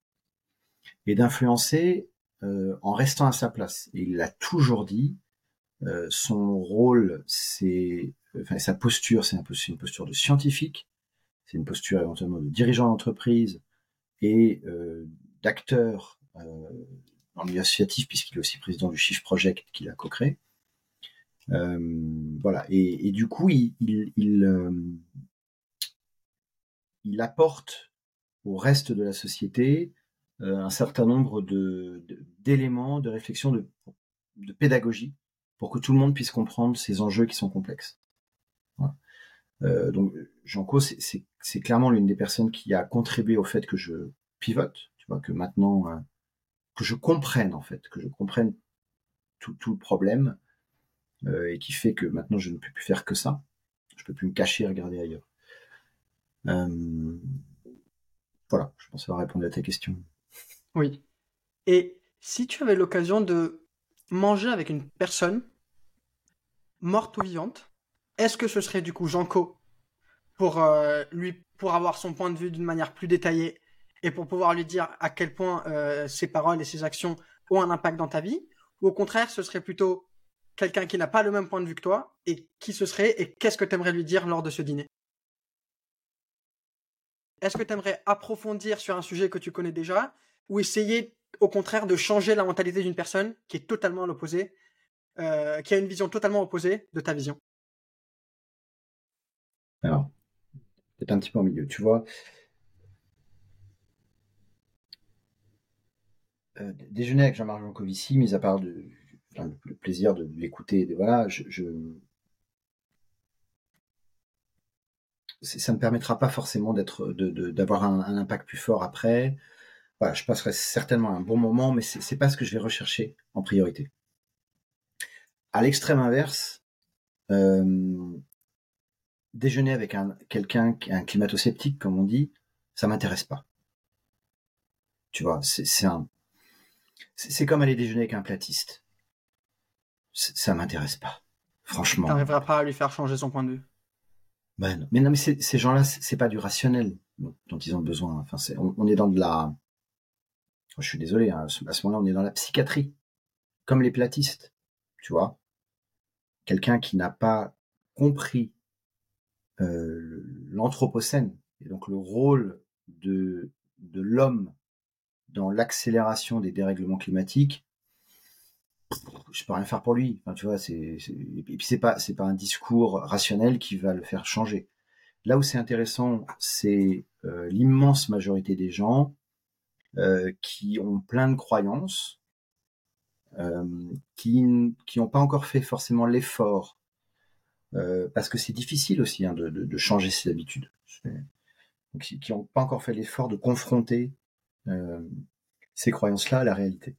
Et d'influencer euh, en restant à sa place. Et il l'a toujours dit, euh, son rôle, c'est, enfin, sa posture, c'est une posture de scientifique, c'est une posture éventuellement de dirigeant d'entreprise et euh, d'acteur le milieu associatif, puisqu'il est aussi président du Shift Project qu'il a co-créé. Euh, voilà. Et, du coup, il, euh, il, apporte au reste de la société euh, un certain nombre de, d'éléments, de, réflexion, de, de, pédagogie, pour que tout le monde puisse comprendre ces enjeux qui sont complexes. Voilà. Donc, Jean-Co, c'est, clairement l'une des personnes qui a contribué au fait que je pivote, tu vois, que maintenant, que je comprenne en fait, que je comprenne tout, tout le problème, euh, et qui fait que maintenant je ne peux plus faire que ça. Je peux plus me cacher et regarder ailleurs. Euh, voilà, je pense avoir répondu à ta question. Oui. Et si tu avais l'occasion de manger avec une personne morte ou vivante, est-ce que ce serait du coup Jean Co pour euh, lui pour avoir son point de vue d'une manière plus détaillée et pour pouvoir lui dire à quel point euh, ses paroles et ses actions ont un impact dans ta vie ou au contraire ce serait plutôt quelqu'un qui n'a pas le même point de vue que toi et qui ce serait et qu'est-ce que tu aimerais lui dire lors de ce dîner? Est-ce que tu aimerais approfondir sur un sujet que tu connais déjà ou essayer au contraire de changer la mentalité d'une personne qui est totalement à l'opposé, euh, qui a une vision totalement opposée de ta vision? Alors, peut-être un petit peu au milieu, tu vois. Euh, déjeuner avec Jean-Marc Jancovici, mis à part le, plaisir de, l'écouter, voilà, ça ne permettra pas forcément d'avoir un, impact plus fort après. Voilà, je passerai certainement un bon moment, mais c'est, c'est pas ce que je vais rechercher en priorité. À l'extrême inverse, euh, déjeuner avec un quelqu'un un climato-sceptique, comme on dit, ça m'intéresse pas. Tu vois, c'est un, c'est, comme aller déjeuner avec un platiste. ça m'intéresse pas, franchement. T'arriveras pas à lui faire changer son point de vue. Ben, mais non, mais ces gens-là, c'est pas du rationnel dont, ils ont besoin. Enfin, c'est, on, est dans de la, je suis désolé, hein, à ce moment-là, on est dans la psychiatrie, comme les platistes, tu vois. Quelqu'un qui n'a pas compris euh, l'anthropocène et donc le rôle de de l'homme dans l'accélération des dérèglements climatiques, je peux rien faire pour lui. Enfin, tu vois, c'est, et puis c'est pas, c'est pas un discours rationnel qui va le faire changer. Là où c'est intéressant, c'est euh, l'immense majorité des gens euh, qui ont plein de croyances, euh, qui qui n'ont pas encore fait forcément l'effort, euh, parce que c'est difficile aussi hein, de, de, de, changer ses habitudes. Donc, qui n'ont pas encore fait l'effort de confronter ces croyances-là à la réalité.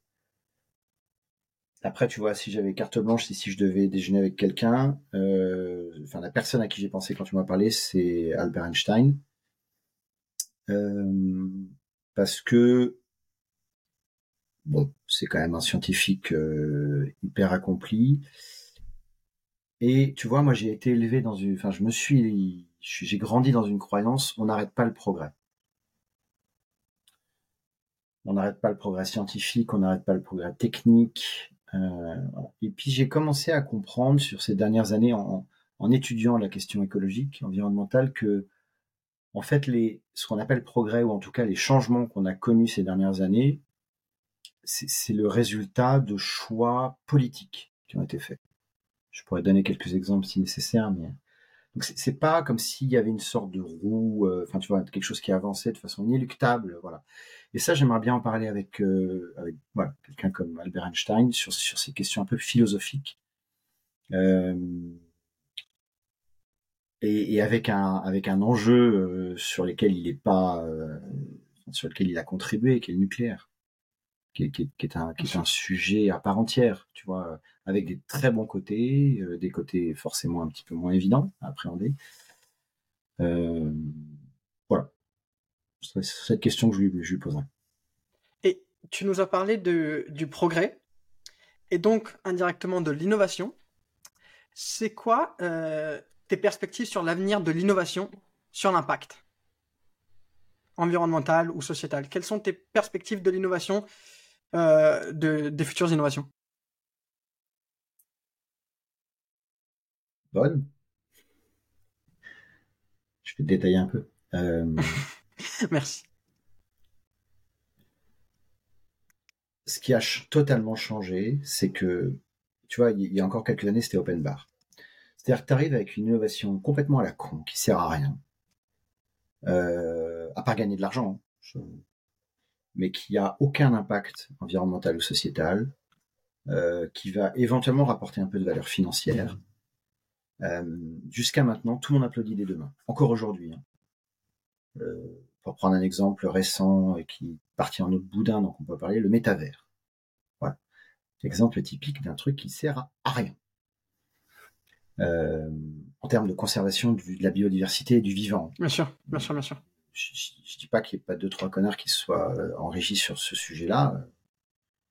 Après, tu vois, si j'avais carte blanche, si, si je devais déjeuner avec quelqu'un, euh, enfin la personne à qui j'ai pensé quand tu m'as parlé, c'est Albert Einstein, euh, parce que bon, c'est quand même un scientifique euh, hyper accompli. Et tu vois, moi j'ai été élevé dans une, enfin je me suis, j'ai grandi dans une croyance, on n'arrête pas le progrès on n'arrête pas le progrès scientifique, on n'arrête pas le progrès technique. Euh, et puis j'ai commencé à comprendre sur ces dernières années en, étudiant la question écologique, environnementale, que en fait les, ce qu'on appelle progrès ou en tout cas les changements qu'on a connus ces dernières années, c'est le résultat de choix politiques qui ont été faits. Je pourrais donner quelques exemples si nécessaire, mais donc c'est pas comme s'il y avait une sorte de roue, euh, enfin tu vois, quelque chose qui avançait de façon inéluctable, voilà. Et ça, j'aimerais bien en parler avec, euh, avec voilà, quelqu'un comme Albert Einstein sur, ces questions un peu philosophiques. Euh, et, et, avec un avec un enjeu euh, sur lequel il est pas euh, sur lequel il a contribué, qui est le nucléaire, qui est, qui qui est un qui est un sujet à part entière, tu vois, avec des très bons côtés, euh, des côtés forcément un petit peu moins évidents à appréhender. Euh. C'est cette question que je lui, je lui poserai. Et tu nous as parlé de, du progrès et donc indirectement de l'innovation. C'est quoi euh, tes perspectives sur l'avenir de l'innovation sur l'impact environnemental ou sociétal? Quelles sont tes perspectives de l'innovation, euh, de, des futures innovations? Bonne. Je vais te détailler un peu. Euh, [LAUGHS] [LAUGHS] Merci. Ce qui a totalement changé, c'est que, tu vois, il y a encore quelques années, c'était open bar. C'est-à-dire que tu arrives avec une innovation complètement à la con, qui sert à rien, euh, à part gagner de l'argent, hein, mais qui a aucun impact environnemental ou sociétal, euh, qui va éventuellement rapporter un peu de valeur financière, euh, jusqu'à maintenant, tout le monde applaudit des deux mains. Encore aujourd'hui. Hein. Euh, pour prendre un exemple récent et qui partit en autre boudin, donc on peut parler, le métavers. Voilà. Exemple typique d'un truc qui sert à, rien. Euh, en termes de conservation de, la biodiversité et du vivant. Bien sûr, bien sûr, bien sûr. Je, je, dis pas qu'il n'y ait pas deux, trois connards qui soient euh, enrichis sur ce sujet-là.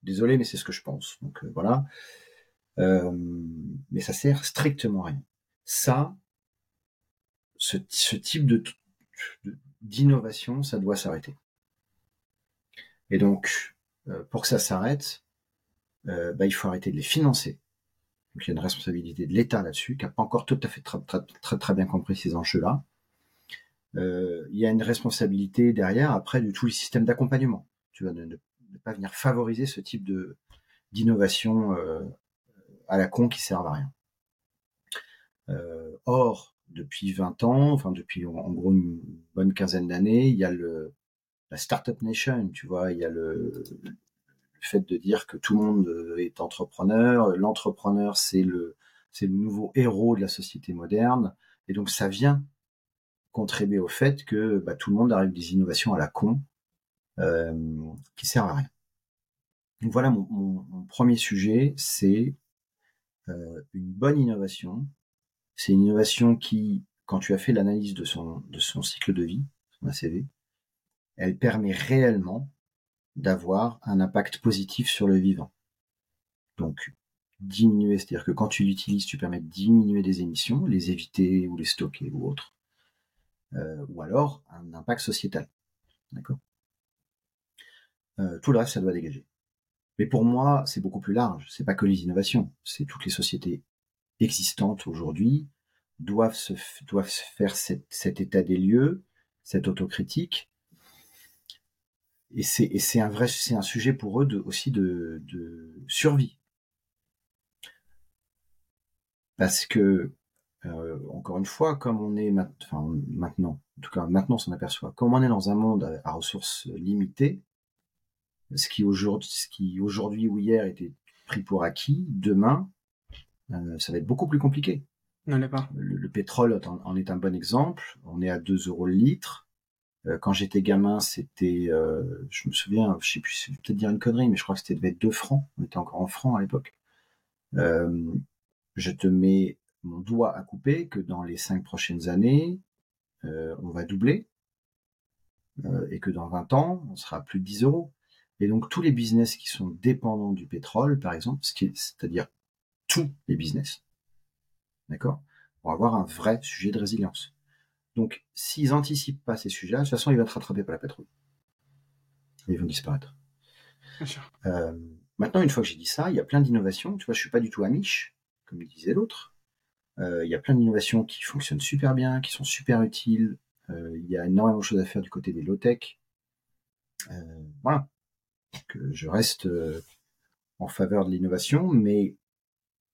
Désolé, mais c'est ce que je pense. Donc euh, voilà. Euh, mais ça sert strictement à rien. Ça, ce, type de d'innovation, ça doit s'arrêter. Et donc, euh, pour que ça s'arrête, euh, bah, il faut arrêter de les financer. Donc, il y a une responsabilité de l'État là-dessus, qui n'a pas encore tout à fait très, bien compris ces enjeux-là. Euh, il y a une responsabilité derrière, après, de tous les systèmes d'accompagnement. Tu de ne pas venir favoriser ce type de d'innovation à la con qui servent à rien. or, depuis 20 ans, enfin depuis en gros une bonne quinzaine d'années, il y a le la startup nation, tu vois, il y a le, fait de dire que tout le monde est entrepreneur, l'entrepreneur c'est le c'est le nouveau héros de la société moderne, et donc ça vient contribuer au fait que bah, tout le monde arrive des innovations à la con euh, qui servent à rien. Donc voilà mon, mon, premier sujet, c'est euh, une bonne innovation c'est une innovation qui, quand tu as fait l'analyse de son, de son cycle de vie, son ACV, elle permet réellement d'avoir un impact positif sur le vivant. Donc, diminuer, c'est-à-dire que quand tu l'utilises, tu permets de diminuer des émissions, les éviter ou les stocker ou autre, euh, ou alors un impact sociétal. D'accord? Euh, Tout le reste, ça doit dégager. Mais pour moi, c'est beaucoup plus large. C'est pas que les innovations, c'est toutes les sociétés existantes aujourd'hui doivent se faire cet état des lieux, cette autocritique. Et c'est un vrai sujet pour eux aussi de, survie parce que euh, encore une fois, comme on est maintenant, en tout cas maintenant on s'en aperçoit, comme on est dans un monde à, ressources limitées, ce qui aujourd'hui, ou hier était pris pour acquis, demain ça va être beaucoup plus compliqué. Non, pas. Le, pétrole en, est un bon exemple. On est à 2 euros le litre. Euh, quand j'étais gamin, c'était, euh, je me souviens, je sais plus, je vais peut-être dire une connerie, mais je crois que c'était devait être 2 francs. On était encore en francs à l'époque. je te mets mon doigt à couper que dans les 5 prochaines années, on va doubler. et que dans 20 ans, on sera à plus de 10 euros. Et donc tous les business qui sont dépendants du pétrole, par exemple, c'est-à-dire tous les business, d'accord, pour avoir un vrai sujet de résilience. Donc, s'ils anticipent pas ces sujets-là, de toute façon, ils vont être rattrapés par la pétrole. ils vont disparaître. Euh, maintenant, une fois que j'ai dit ça, il y a plein d'innovations. Tu vois, je suis pas du tout amiche, comme disait l'autre. Euh, il y a plein d'innovations qui fonctionnent super bien, qui sont super utiles. Euh, il y a énormément de choses à faire du côté des low-tech. voilà. Que je reste en faveur de l'innovation, mais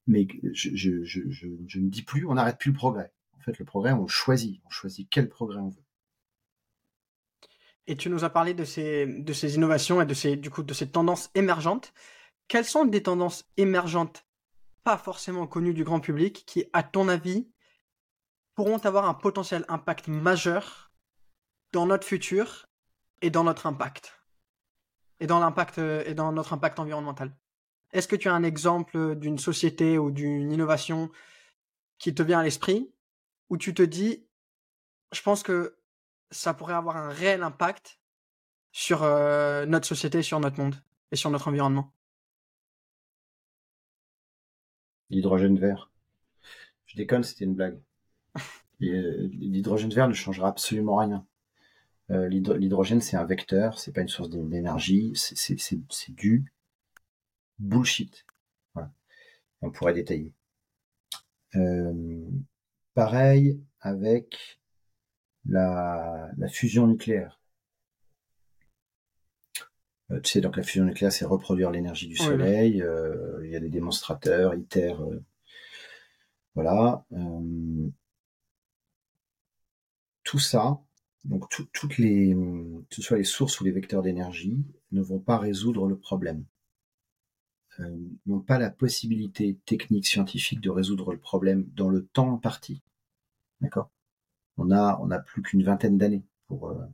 mais je, je, je, ne dis plus, on n'arrête plus le progrès. En fait, le progrès, on choisit. On choisit quel progrès on veut. Et tu nous as parlé de ces, de ces innovations et de ces, du coup, de ces tendances émergentes. Quelles sont des tendances émergentes, pas forcément connues du grand public, qui, à ton avis, pourront avoir un potentiel impact majeur dans notre futur et dans notre impact? Et dans l'impact et dans notre impact environnemental? Est-ce que tu as un exemple d'une société ou d'une innovation qui te vient à l'esprit où tu te dis, je pense que ça pourrait avoir un réel impact sur euh, notre société, sur notre monde et sur notre environnement? L'hydrogène vert. Je déconne, c'était une blague. [LAUGHS] Euh, l'hydrogène vert ne changera absolument rien. Euh, l'hydrogène, c'est un vecteur, c'est pas une source d'énergie, c'est du bullshit. On pourrait détailler. Euh, pareil avec la, fusion nucléaire. Euh, tu sais, donc la fusion nucléaire, c'est reproduire l'énergie du soleil. Euh, il y a des démonstrateurs, ITER. voilà. tout ça, donc toutes les, que ce soit les sources ou les vecteurs d'énergie, ne vont pas résoudre le problème. Euh, n'ont pas la possibilité technique, scientifique de résoudre le problème dans le temps imparti. D'accord? On a, on a plus qu'une vingtaine d'années pour, euh,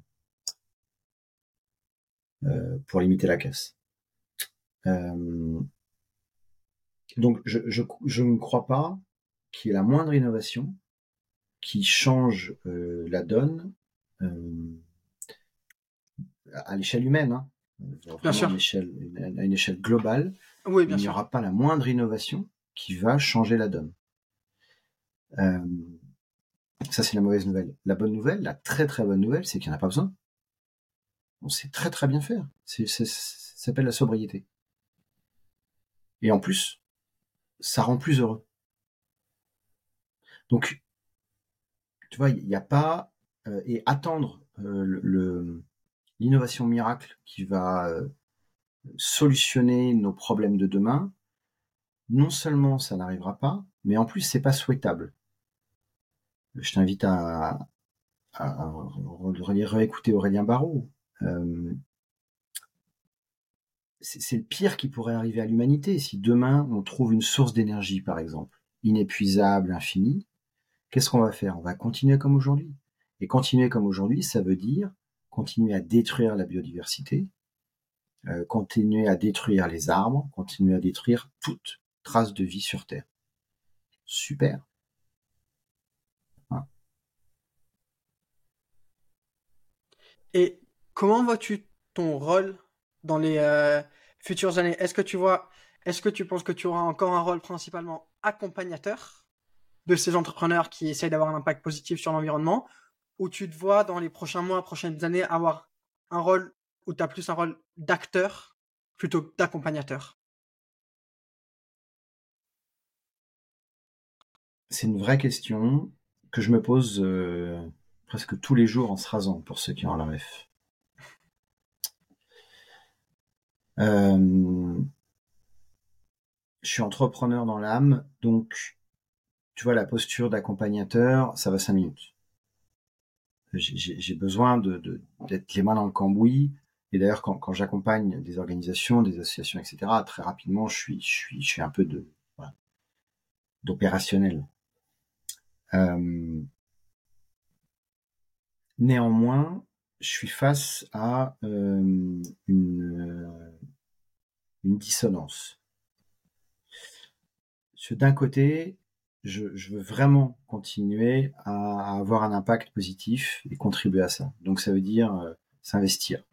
euh, pour limiter la casse. donc, je, je, je, ne crois pas qu'il y ait la moindre innovation qui change la donne à l'échelle humaine, hein, Bien sûr. À, échelle, à une échelle globale, oui, bien il n'y aura pas la moindre innovation qui va changer la donne. Euh, Ça, c'est la mauvaise nouvelle. La bonne nouvelle, la très très bonne nouvelle, c'est qu'il n'y en a pas besoin. On sait très très bien faire. Ça s'appelle la sobriété. Et en plus, ça rend plus heureux. Donc, tu vois, il n'y a pas euh, et attendre euh, le, l'innovation miracle qui va euh, solutionner nos problèmes de demain. Non seulement ça n'arrivera pas, mais en plus c'est pas souhaitable. Je t'invite à, à, réécouter Aurélien Barraud. c'est le pire qui pourrait arriver à l'humanité si demain on trouve une source d'énergie, par exemple, inépuisable, infinie. Qu'est-ce qu'on va faire? On va continuer comme aujourd'hui. Et continuer comme aujourd'hui, ça veut dire continuer à détruire la biodiversité, euh, continuer à détruire les arbres, continuer à détruire toute trace de vie sur Terre. Super. Et comment vois-tu ton rôle dans les euh, futures années? Est-ce que tu vois, est-ce que tu penses que tu auras encore un rôle principalement accompagnateur de ces entrepreneurs qui essayent d'avoir un impact positif sur l'environnement, ou tu te vois dans les prochains mois, prochaines années avoir un rôle où tu as plus un rôle d'acteur plutôt que d'accompagnateur C'est une vraie question que je me pose euh, presque tous les jours en se rasant pour ceux qui ont la ref. Euh, je suis entrepreneur dans l'âme, donc tu vois la posture d'accompagnateur, ça va cinq minutes. J'ai besoin de d'être les mains dans le cambouis. Et d'ailleurs, quand, quand j'accompagne des organisations, des associations, etc., très rapidement, je suis, je suis, je suis un peu de d'opérationnel. Euh, Néanmoins, je suis face à euh, une, euh, une dissonance. D'un côté, je, veux vraiment continuer à avoir un impact positif et contribuer à ça. Donc ça veut dire euh, s'investir.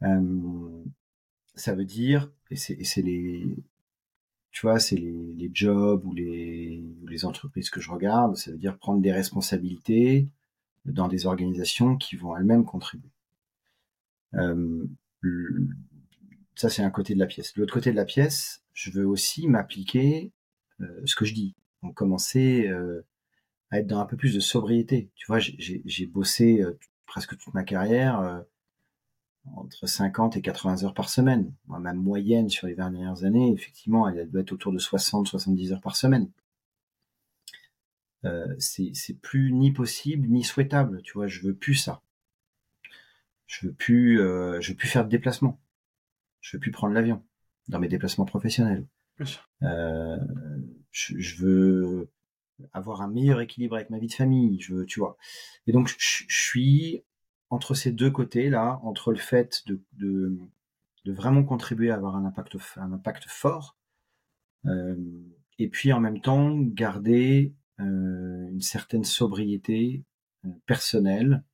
Ça veut dire, et c'est les, tu vois, c'est les, les, jobs ou les, les entreprises que je regarde, ça veut dire prendre des responsabilités, dans des organisations qui vont elles-mêmes contribuer. Euh, ça, c'est un côté de la pièce. L'autre côté de la pièce, je veux aussi m'appliquer euh, ce que je dis. Donc, commencer euh, à être dans un peu plus de sobriété. Tu vois, j'ai bossé presque toute ma carrière entre 50 et 80 heures par semaine. Moi, ma moyenne sur les dernières années, effectivement, elle doit être autour de 60-70 heures par semaine. Euh, c'est plus ni possible ni souhaitable. Tu vois, je veux plus ça. Je veux plus, euh, je veux plus faire de déplacement. Je veux plus prendre l'avion dans mes déplacements professionnels. Euh, je, veux avoir un meilleur équilibre avec ma vie de famille. Je veux, tu vois. Et donc, je, suis entre ces deux côtés là, entre le fait de, de, de vraiment contribuer à avoir un impact, un impact fort, euh, et puis en même temps garder euh, une certaine sobriété euh, personnelle,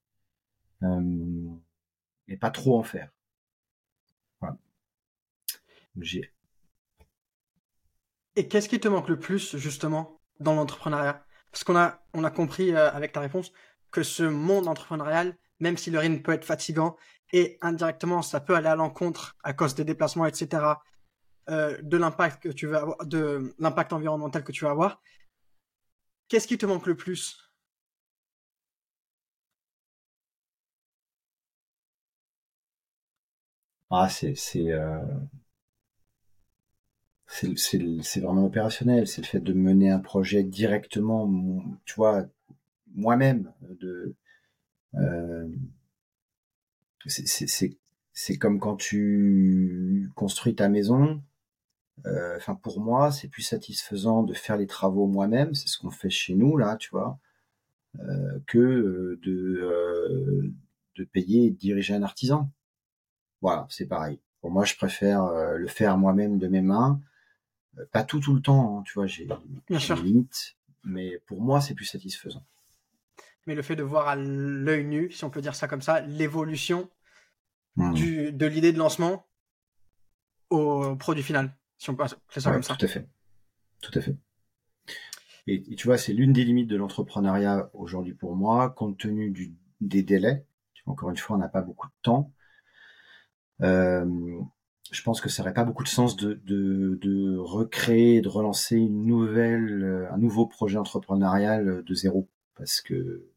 euh, et pas trop en faire. Et qu'est-ce qui te manque le plus justement dans l'entrepreneuriat? Parce qu'on a, on a compris avec ta réponse que ce monde entrepreneurial, même si le rythme peut être fatigant et indirectement ça peut aller à l'encontre à cause des déplacements, etc., de l'impact que tu avoir, de l'impact environnemental que tu vas avoir, Qu'est-ce qui te manque le plus? Ah, c'est c'est euh, c'est vraiment opérationnel. C'est le fait de mener un projet directement, tu vois, moi-même. De euh, c'est comme quand tu construis ta maison. Euh, enfin, pour moi, c'est plus satisfaisant de faire les travaux moi-même, c'est ce qu'on fait chez nous là, tu vois, euh, que de de payer et de diriger un artisan. Voilà, c'est pareil. Pour moi, je préfère le faire moi-même de mes mains. Pas tout tout le temps, hein, tu vois, j'ai des limites, mais pour moi, c'est plus satisfaisant. Mais le fait de voir à l'œil nu, si on peut dire ça comme ça, l'évolution mmh. de l'idée de lancement au produit final si on peut ça comme ça. Tout à fait. Tout à fait. Et, tu vois, c'est l'une des limites de l'entrepreneuriat aujourd'hui pour moi, compte tenu du, des délais. Encore une fois, on n'a pas beaucoup de temps. Euh, je pense que ça n'aurait pas beaucoup de sens de, de, de, recréer, de relancer une nouvelle, euh, un nouveau projet entrepreneurial de zéro, parce que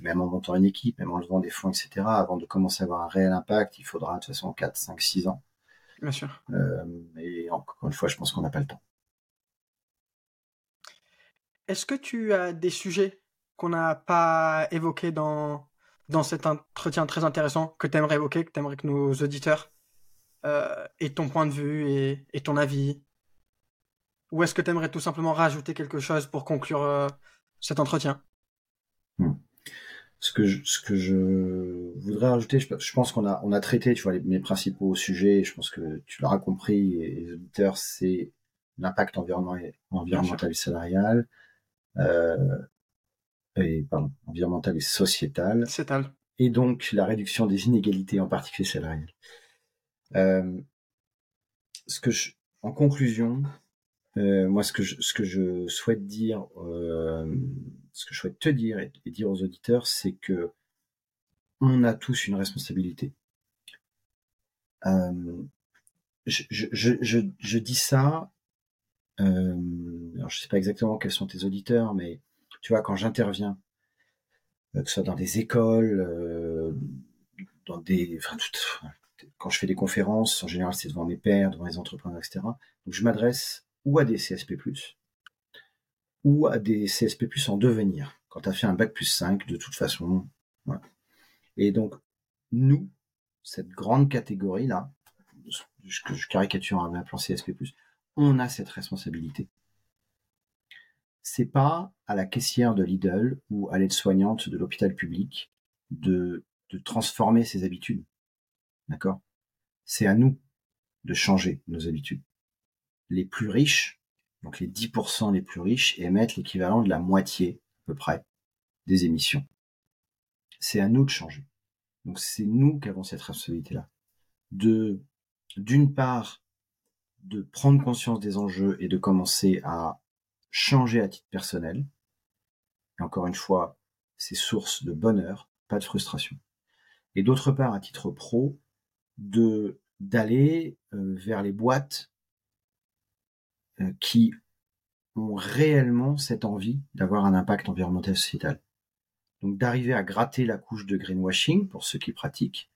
même en montant une équipe, même en levant des fonds, etc., avant de commencer à avoir un réel impact, il faudra de toute façon 4, 5, 6 ans. Bien sûr. Euh, et encore une fois, je pense qu'on n'a pas le temps. Est-ce que tu as des sujets qu'on n'a pas évoqués dans, dans cet entretien très intéressant que tu aimerais évoquer, que tu aimerais que nos auditeurs euh, aient ton point de vue et, ton avis? Ou est-ce que tu aimerais tout simplement rajouter quelque chose pour conclure euh, cet entretien? Hmm. Ce que, je, ce que je voudrais rajouter, je, pense qu'on a, on a traité tu vois, les, mes principaux sujets, je pense que tu l'auras compris, les auditeurs, c'est l'impact environnemental et salarial, euh, et, pardon, environnementale et. Sociétale. Et donc la réduction des inégalités, en particulier salariales. Euh, ce que je, en conclusion, euh, moi, ce que je, souhaite dire, euh, ce que je souhaite te dire et, dire aux auditeurs, c'est que on a tous une responsabilité. Euh, je, dis ça alors je sais pas exactement quels sont tes auditeurs, mais tu vois, quand j'interviens, que ce soit dans des écoles, dans des, quand je fais des conférences, en général, c'est devant mes pairs, devant les entrepreneurs, etc. Donc, je m'adresse ou à des CSP+, ou à des CSP+, en devenir. Quand tu as fait un bac plus 5, de toute façon, voilà. Et donc, nous, cette grande catégorie-là, que je caricature en appelant CSP+, on a cette responsabilité. C'est pas à la caissière de Lidl ou à l'aide-soignante de l'hôpital public de, de transformer ses habitudes. D'accord? C'est à nous de changer nos habitudes. Les plus riches, donc les 10% les plus riches, émettent l'équivalent de la moitié, à peu près, des émissions. C'est à nous de changer. Donc c'est nous qui avons cette responsabilité-là. De, d'une part, de prendre conscience des enjeux et de commencer à changer à titre personnel. Encore une fois, c'est source de bonheur, pas de frustration. Et d'autre part, à titre pro, de d'aller euh, vers les boîtes qui ont réellement cette envie d'avoir un impact environnemental sociétal. Donc d'arriver à gratter la couche de greenwashing pour ceux qui pratiquent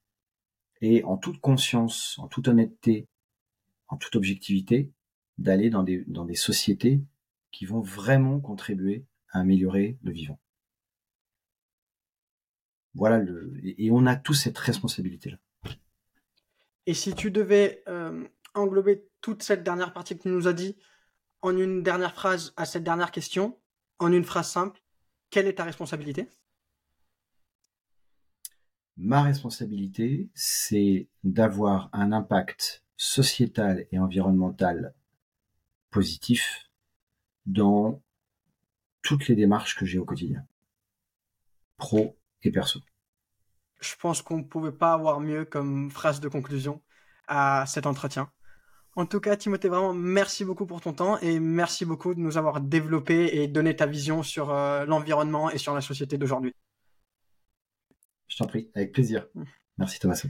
et en toute conscience, en toute honnêteté en toute objectivité, d'aller dans des, dans des sociétés qui vont vraiment contribuer à améliorer le vivant. Voilà le, et on a tous cette responsabilité-là. Et si tu devais euh, englober toute cette dernière partie que tu nous as dit en une dernière phrase à cette dernière question, en une phrase simple, quelle est ta responsabilité? Ma responsabilité, c'est d'avoir un impact sociétal et environnemental positif dans toutes les démarches que j'ai au quotidien, pro et perso. Je pense qu'on ne pouvait pas avoir mieux comme phrase de conclusion à cet entretien. En tout cas, Timothée, vraiment, merci beaucoup pour ton temps et merci beaucoup de nous avoir développé et donné ta vision sur euh, l'environnement et sur la société d'aujourd'hui. Je t'en prie, avec plaisir. Mmh. Merci Thomas.